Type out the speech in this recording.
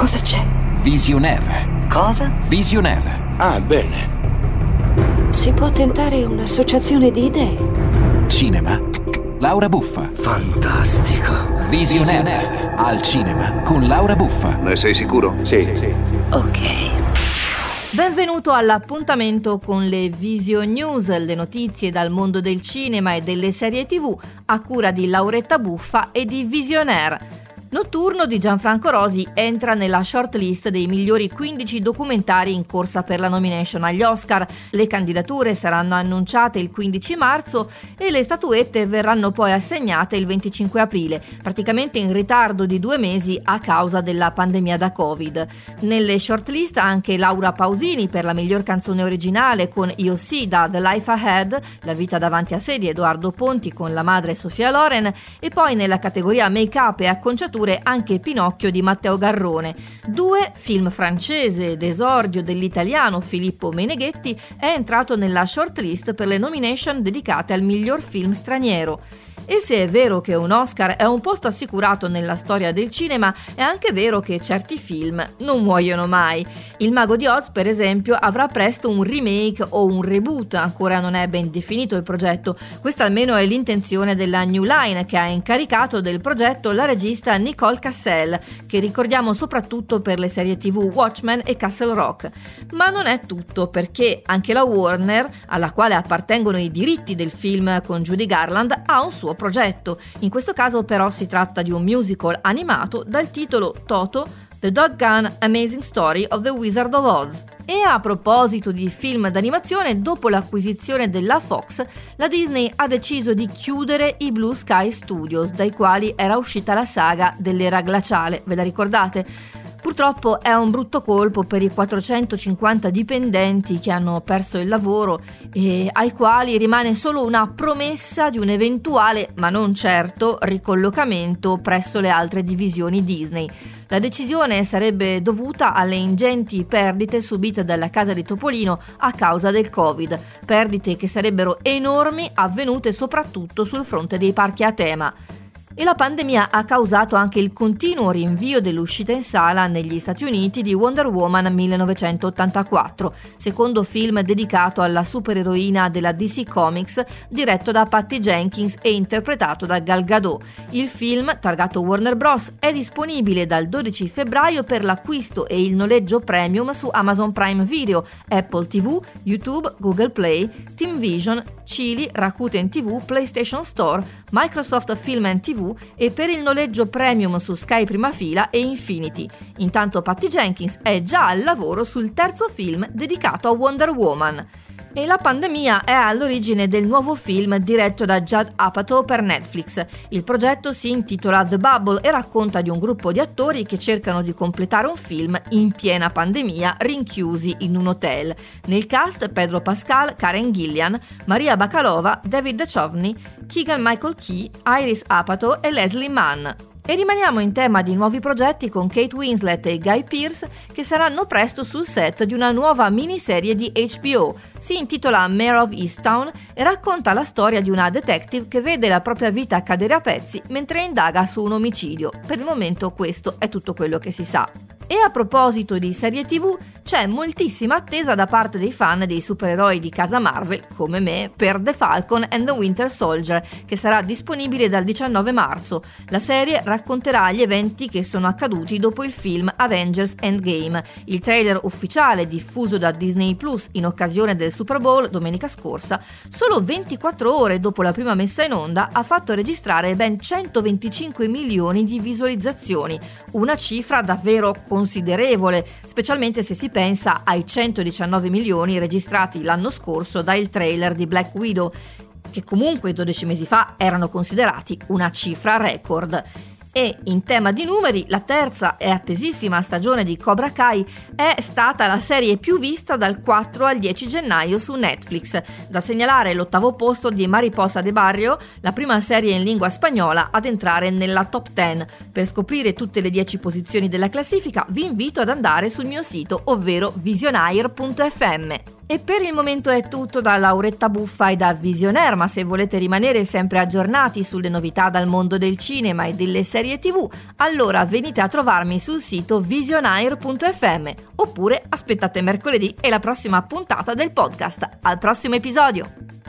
Cosa c'è? Visionaire. Cosa? Visionaire. Ah, bene. Si può tentare un'associazione di idee. Cinema. Laura Buffa. Fantastico. Visionaire. Al cinema con Laura Buffa. Ne sei sicuro? Sì, sì. Ok. Benvenuto all'appuntamento con le Vision News, le notizie dal mondo del cinema e delle serie tv a cura di Lauretta Buffa e di Visionaire. Notturno di Gianfranco Rosi entra nella shortlist dei migliori 15 documentari in corsa per la nomination agli Oscar. Le candidature saranno annunciate il 15 marzo e le statuette verranno poi assegnate il 25 aprile, praticamente in ritardo di due mesi a causa della pandemia da Covid. Nelle shortlist anche Laura Pausini per la miglior canzone originale con Io sì da The Life Ahead, La vita davanti a sé di Edoardo Ponti con la madre Sofia Loren e poi nella categoria make-up e acconciature anche Pinocchio di Matteo Garrone. Due, film francese d'esordio dell'italiano Filippo Meneghetti, è entrato nella shortlist per le nomination dedicate al miglior film straniero. E se è vero che un Oscar è un posto assicurato nella storia del cinema, è anche vero che certi film non muoiono mai. Il Mago di Oz, per esempio, avrà presto un remake o un reboot, ancora non è ben definito il progetto. Questa almeno è l'intenzione della New Line, che ha incaricato del progetto la regista Nicole Cassell, che ricordiamo soprattutto per le serie tv Watchmen e Castle Rock. Ma non è tutto, perché anche la Warner, alla quale appartengono i diritti del film con Judy Garland, ha un suo progetto. In questo caso però si tratta di un musical animato dal titolo Toto The Doggun Amazing Story of the Wizard of Oz. E a proposito di film d'animazione, dopo l'acquisizione della Fox, la Disney ha deciso di chiudere i Blue Sky Studios, dai quali era uscita la saga dell'era glaciale, ve la ricordate? Purtroppo è un brutto colpo per i 450 dipendenti che hanno perso il lavoro e ai quali rimane solo una promessa di un eventuale, ma non certo, ricollocamento presso le altre divisioni Disney. La decisione sarebbe dovuta alle ingenti perdite subite dalla casa di Topolino a causa del Covid, perdite che sarebbero enormi avvenute soprattutto sul fronte dei parchi a tema e la pandemia ha causato anche il continuo rinvio dell'uscita in sala negli Stati Uniti di Wonder Woman 1984, secondo film dedicato alla supereroina della DC Comics, diretto da Patty Jenkins e interpretato da Gal Gadot. Il film, targato Warner Bros., è disponibile dal 12 febbraio per l'acquisto e il noleggio premium su Amazon Prime Video, Apple TV, YouTube, Google Play, Team Vision, Chili, Rakuten TV, PlayStation Store, Microsoft Film and E per il noleggio premium su Sky Prima Fila e Infinity. Intanto Patty Jenkins è già al lavoro sul terzo film dedicato a Wonder Woman. E la pandemia è all'origine del nuovo film diretto da Judd Apatow per Netflix. Il progetto si intitola The Bubble e racconta di un gruppo di attori che cercano di completare un film in piena pandemia, rinchiusi in un hotel. Nel cast Pedro Pascal, Karen Gillian, Maria Bacalova, David Duchovny, Keegan Michael Key, Iris Apatow e Leslie Mann. E rimaniamo in tema di nuovi progetti con Kate Winslet e Guy Pearce che saranno presto sul set di una nuova miniserie di HBO. Si intitola Mayor of Easttown e racconta la storia di una detective che vede la propria vita cadere a pezzi mentre indaga su un omicidio. Per il momento questo è tutto quello che si sa. E a proposito di serie tv, c'è moltissima attesa da parte dei fan dei supereroi di casa Marvel, come me, per The Falcon and the Winter Soldier, che sarà disponibile dal 19 marzo. La serie racconterà gli eventi che sono accaduti dopo il film Avengers Endgame. Il trailer ufficiale diffuso da Disney Plus in occasione del Super Bowl domenica scorsa, solo 24 ore dopo la prima messa in onda, ha fatto registrare ben 125 milioni di visualizzazioni, una cifra davvero considerevole specialmente se si pensa ai 119 milioni registrati l'anno scorso dal trailer di Black Widow, che comunque 12 mesi fa erano considerati una cifra record. E in tema di numeri, la terza e attesissima stagione di Cobra Kai è stata la serie più vista dal 4 al 10 gennaio su Netflix. Da segnalare l'ottavo posto di Mariposa de Barrio, la prima serie in lingua spagnola ad entrare nella top 10. Per scoprire tutte le 10 posizioni della classifica vi invito ad andare sul mio sito, ovvero visionaire.fm. E per il momento è tutto da Lauretta Buffa e da Visionaire, ma se volete rimanere sempre aggiornati sulle novità dal mondo del cinema e delle serie tv, allora venite a trovarmi sul sito visionaire.fm oppure aspettate mercoledì e la prossima puntata del podcast. Al prossimo episodio!